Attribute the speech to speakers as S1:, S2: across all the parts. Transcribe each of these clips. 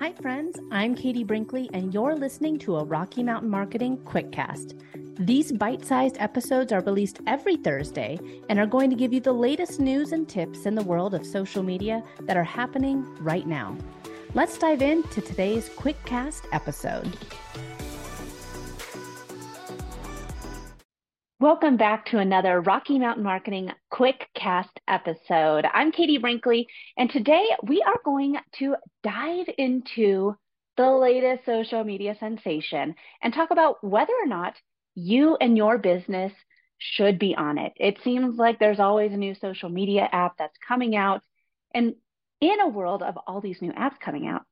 S1: Hi, friends. I'm Katie Brinkley, and you're listening to a Rocky Mountain Marketing Quickcast. These bite sized episodes are released every Thursday and are going to give you the latest news and tips in the world of social media that are happening right now. Let's dive into today's Quickcast episode. Welcome back to another Rocky Mountain Marketing Quick Cast episode. I'm Katie Brinkley, and today we are going to dive into the latest social media sensation and talk about whether or not you and your business should be on it. It seems like there's always a new social media app that's coming out. And in a world of all these new apps coming out,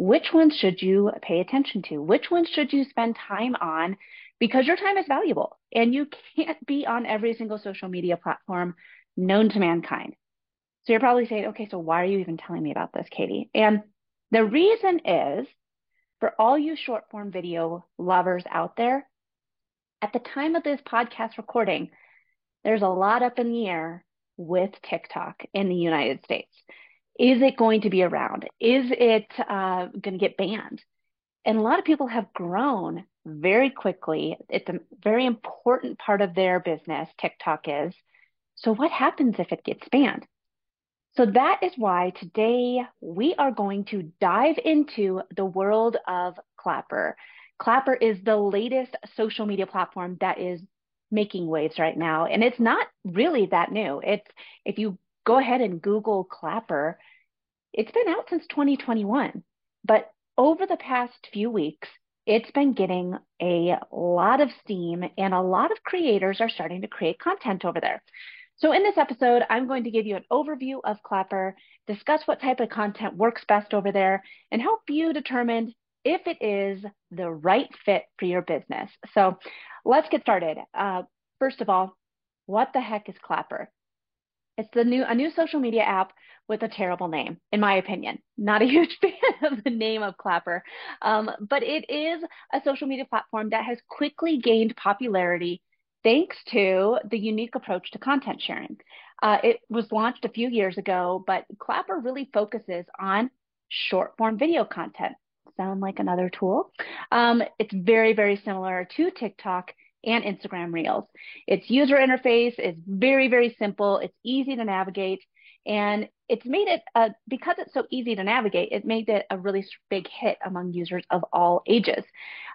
S1: which ones should you pay attention to? Which ones should you spend time on because your time is valuable and you can't be on every single social media platform known to mankind. So you're probably saying, okay, so why are you even telling me about this, Katie? And the reason is for all you short form video lovers out there, at the time of this podcast recording, there's a lot up in the air with TikTok in the United States. Is it going to be around? Is it uh, going to get banned? And a lot of people have grown very quickly. It's a very important part of their business, TikTok is. So, what happens if it gets banned? So, that is why today we are going to dive into the world of Clapper. Clapper is the latest social media platform that is making waves right now. And it's not really that new. It's if you go ahead and Google Clapper, it's been out since 2021. But over the past few weeks, it's been getting a lot of steam and a lot of creators are starting to create content over there. So in this episode, I'm going to give you an overview of Clapper, discuss what type of content works best over there, and help you determine if it is the right fit for your business. So let's get started. Uh, first of all, what the heck is Clapper? It's the new a new social media app with a terrible name, in my opinion. Not a huge fan of the name of Clapper, um, but it is a social media platform that has quickly gained popularity thanks to the unique approach to content sharing. Uh, it was launched a few years ago, but Clapper really focuses on short form video content. Sound like another tool? Um, it's very, very similar to TikTok and Instagram Reels. Its user interface is very, very simple. It's easy to navigate. And it's made it, uh, because it's so easy to navigate, it made it a really big hit among users of all ages.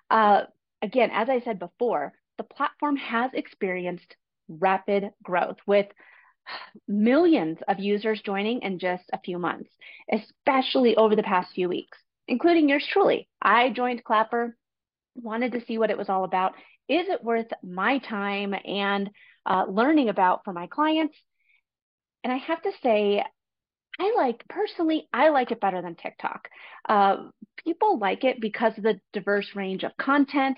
S1: Uh, again, as I said before, the platform has experienced rapid growth with millions of users joining in just a few months, especially over the past few weeks, including yours truly. I joined Clapper, wanted to see what it was all about, is it worth my time and uh, learning about for my clients? And I have to say, I like personally, I like it better than TikTok. Uh, people like it because of the diverse range of content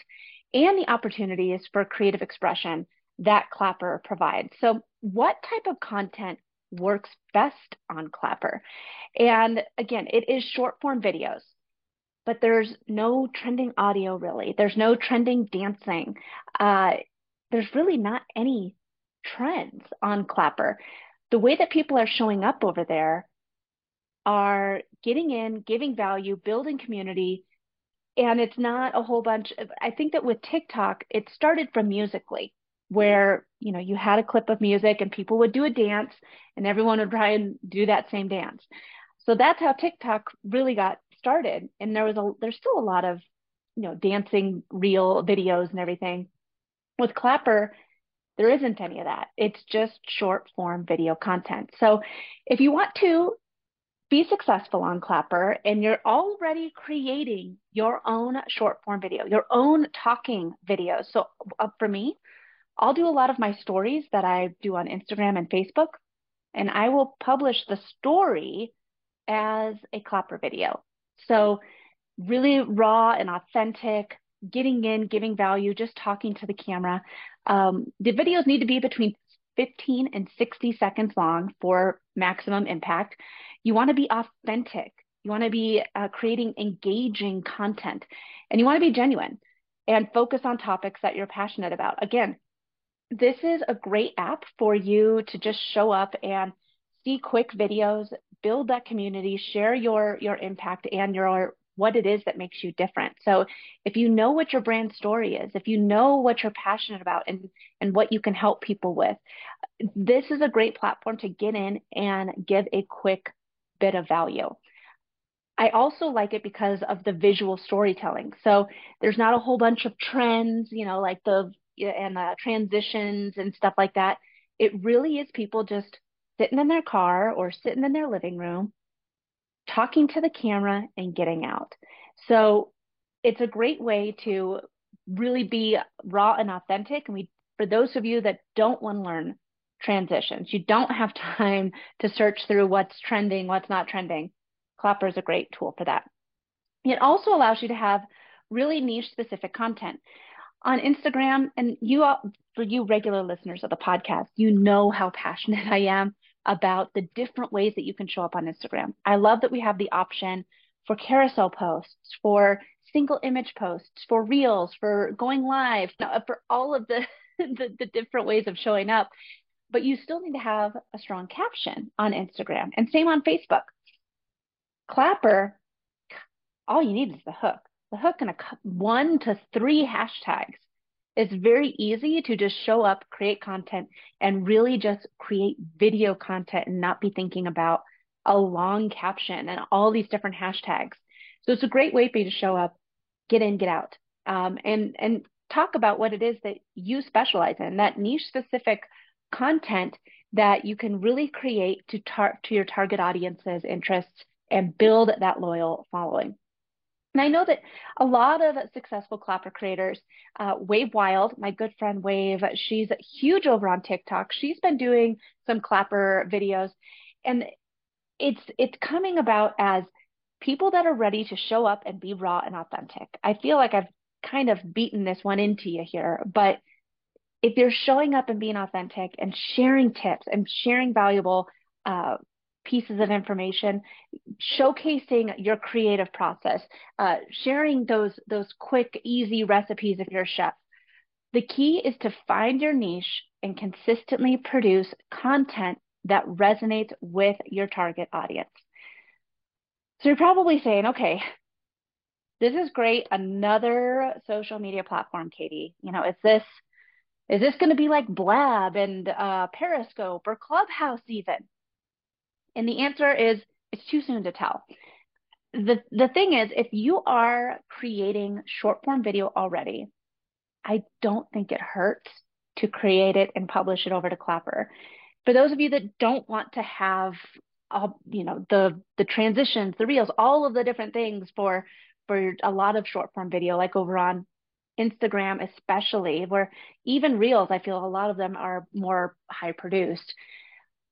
S1: and the opportunities for creative expression that Clapper provides. So, what type of content works best on Clapper? And again, it is short form videos but there's no trending audio really. There's no trending dancing. Uh, there's really not any trends on Clapper. The way that people are showing up over there are getting in, giving value, building community, and it's not a whole bunch. Of, I think that with TikTok, it started from Musical.ly, where you know you had a clip of music and people would do a dance, and everyone would try and do that same dance. So that's how TikTok really got started and there was a there's still a lot of you know dancing reel videos and everything. With clapper there isn't any of that. It's just short form video content. So if you want to be successful on clapper and you're already creating your own short form video your own talking videos so uh, for me i'll do a lot of my stories that i do on instagram and facebook and i will publish the story as a clapper video so, really raw and authentic, getting in, giving value, just talking to the camera. Um, the videos need to be between 15 and 60 seconds long for maximum impact. You want to be authentic. You want to be uh, creating engaging content and you want to be genuine and focus on topics that you're passionate about. Again, this is a great app for you to just show up and see quick videos, build that community, share your your impact and your what it is that makes you different. So if you know what your brand story is, if you know what you're passionate about and, and what you can help people with, this is a great platform to get in and give a quick bit of value. I also like it because of the visual storytelling. So there's not a whole bunch of trends, you know, like the and the transitions and stuff like that. It really is people just sitting in their car or sitting in their living room, talking to the camera and getting out. So it's a great way to really be raw and authentic. And we, for those of you that don't want to learn transitions, you don't have time to search through what's trending, what's not trending. Clapper is a great tool for that. It also allows you to have really niche specific content on Instagram. And you, for you regular listeners of the podcast, you know how passionate I am about the different ways that you can show up on Instagram. I love that we have the option for carousel posts, for single image posts, for reels, for going live, for all of the, the, the different ways of showing up. But you still need to have a strong caption on Instagram and same on Facebook. Clapper, all you need is the hook. The hook and a one to three hashtags. It's very easy to just show up, create content, and really just create video content and not be thinking about a long caption and all these different hashtags. So it's a great way for you to show up, get in, get out, um, and and talk about what it is that you specialize in, that niche specific content that you can really create to tar- to your target audience's interests and build that loyal following. And I know that a lot of successful clapper creators, uh, Wave Wild, my good friend Wave, she's huge over on TikTok. She's been doing some clapper videos, and it's it's coming about as people that are ready to show up and be raw and authentic. I feel like I've kind of beaten this one into you here, but if you're showing up and being authentic and sharing tips and sharing valuable uh, pieces of information, showcasing your creative process, uh, sharing those those quick, easy recipes if you're a chef. The key is to find your niche and consistently produce content that resonates with your target audience. So you're probably saying, okay, this is great. Another social media platform, Katie. You know, is this is this going to be like Blab and uh, Periscope or Clubhouse even? And the answer is it's too soon to tell. The the thing is, if you are creating short form video already, I don't think it hurts to create it and publish it over to Clapper. For those of you that don't want to have all, you know, the the transitions, the reels, all of the different things for for a lot of short form video, like over on Instagram, especially, where even reels, I feel a lot of them are more high produced.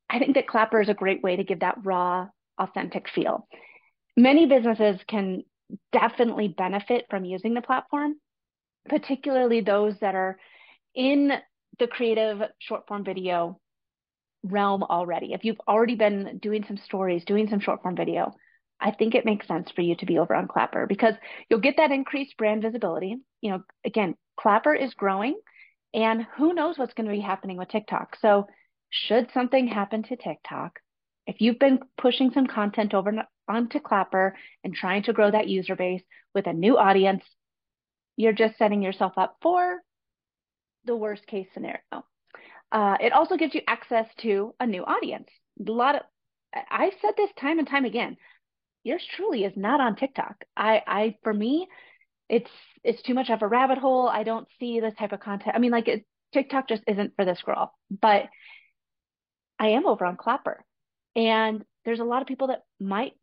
S1: I think that Clapper is a great way to give that raw, authentic feel. Many businesses can definitely benefit from using the platform, particularly those that are in the creative short form video realm already. If you've already been doing some stories, doing some short form video, I think it makes sense for you to be over on Clapper because you'll get that increased brand visibility. You know, again, Clapper is growing and who knows what's going to be happening with TikTok. So should something happen to TikTok, if you've been pushing some content over onto Clapper and trying to grow that user base with a new audience, you're just setting yourself up for the worst case scenario. Uh, it also gives you access to a new audience. A lot of I've said this time and time again. Yours truly is not on TikTok. I, I, for me, it's it's too much of a rabbit hole. I don't see this type of content. I mean, like it, TikTok just isn't for this girl. But I am over on Clapper. And there's a lot of people that might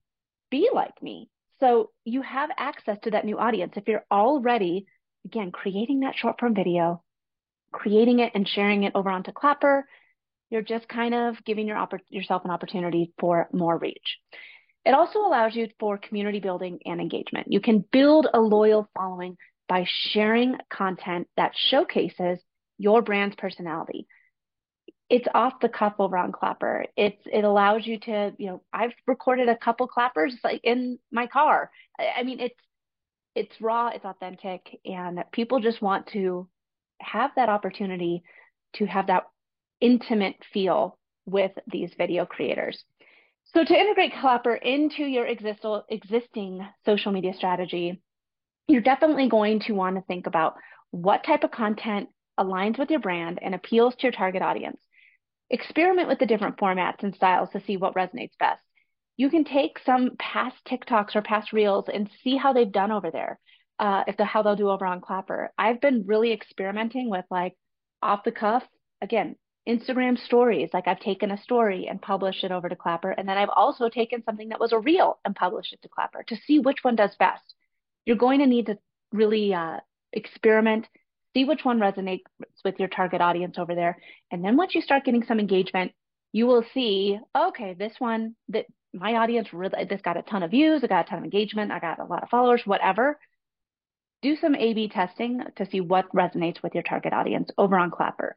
S1: be like me. So you have access to that new audience. If you're already, again, creating that short form video, creating it and sharing it over onto Clapper, you're just kind of giving your yourself an opportunity for more reach. It also allows you for community building and engagement. You can build a loyal following by sharing content that showcases your brand's personality it's off the cuff over on Clapper. It's it allows you to, you know, I've recorded a couple clappers like in my car. I, I mean, it's it's raw, it's authentic, and people just want to have that opportunity to have that intimate feel with these video creators. So to integrate Clapper into your existing social media strategy, you're definitely going to want to think about what type of content aligns with your brand and appeals to your target audience. Experiment with the different formats and styles to see what resonates best. You can take some past TikToks or past reels and see how they've done over there. Uh, if the how they'll do over on Clapper. I've been really experimenting with like off the cuff, again, Instagram stories. Like I've taken a story and published it over to Clapper. And then I've also taken something that was a reel and published it to Clapper to see which one does best. You're going to need to really uh, experiment, see which one resonates with your target audience over there. And then once you start getting some engagement, you will see, okay, this one that my audience really, this got a ton of views, I got a ton of engagement, I got a lot of followers, whatever. Do some A B testing to see what resonates with your target audience over on Clapper.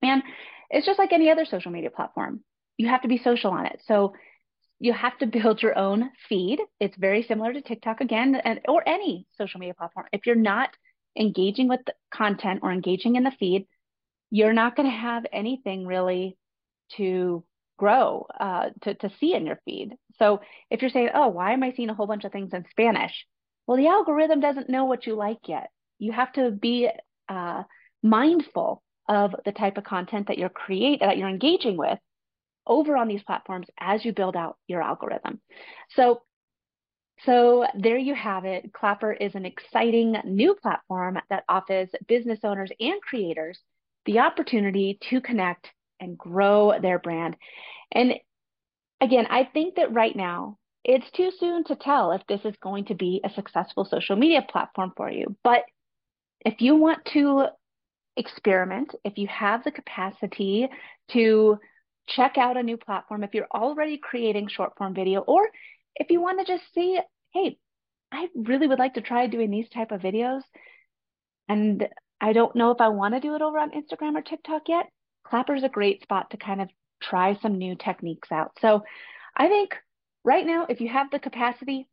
S1: And it's just like any other social media platform. You have to be social on it. So you have to build your own feed. It's very similar to TikTok again, and or any social media platform. If you're not engaging with the content or engaging in the feed, you're not going to have anything really to grow uh, to to see in your feed. So if you're saying, "Oh, why am I seeing a whole bunch of things in Spanish?" Well, the algorithm doesn't know what you like yet. You have to be uh, mindful of the type of content that you're create that you're engaging with over on these platforms as you build out your algorithm. So so there you have it. Clapper is an exciting new platform that offers business owners and creators the opportunity to connect and grow their brand. And again, I think that right now it's too soon to tell if this is going to be a successful social media platform for you. But if you want to experiment, if you have the capacity to check out a new platform, if you're already creating short form video, or if you want to just see, hey, I really would like to try doing these type of videos, and I don't know if I want to do it over on Instagram or TikTok yet, Clapper is a great spot to kind of try some new techniques out. So I think right now, if you have the capacity,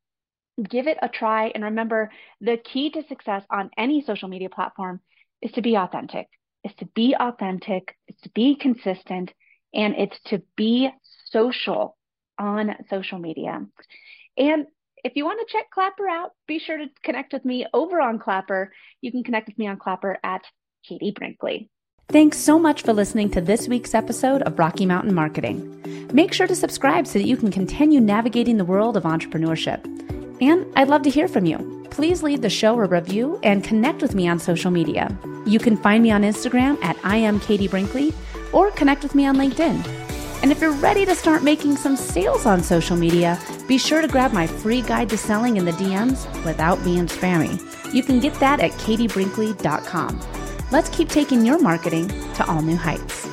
S1: give it a try. And remember, the key to success on any social media platform is to be authentic, is to be authentic, is to be consistent, and it's to be social on social media. And if you want to check Clapper out, be sure to connect with me over on Clapper. You can connect with me on Clapper at Katie Brinkley.
S2: Thanks so much for listening to this week's episode of Rocky Mountain Marketing. Make sure to subscribe so that you can continue navigating the world of entrepreneurship. And I'd love to hear from you please leave the show a review and connect with me on social media. You can find me on Instagram at I am Katie Brinkley or connect with me on LinkedIn. And if you're ready to start making some sales on social media, be sure to grab my free guide to selling in the DMs without being spammy. You can get that at katiebrinkley.com. Let's keep taking your marketing to all new heights.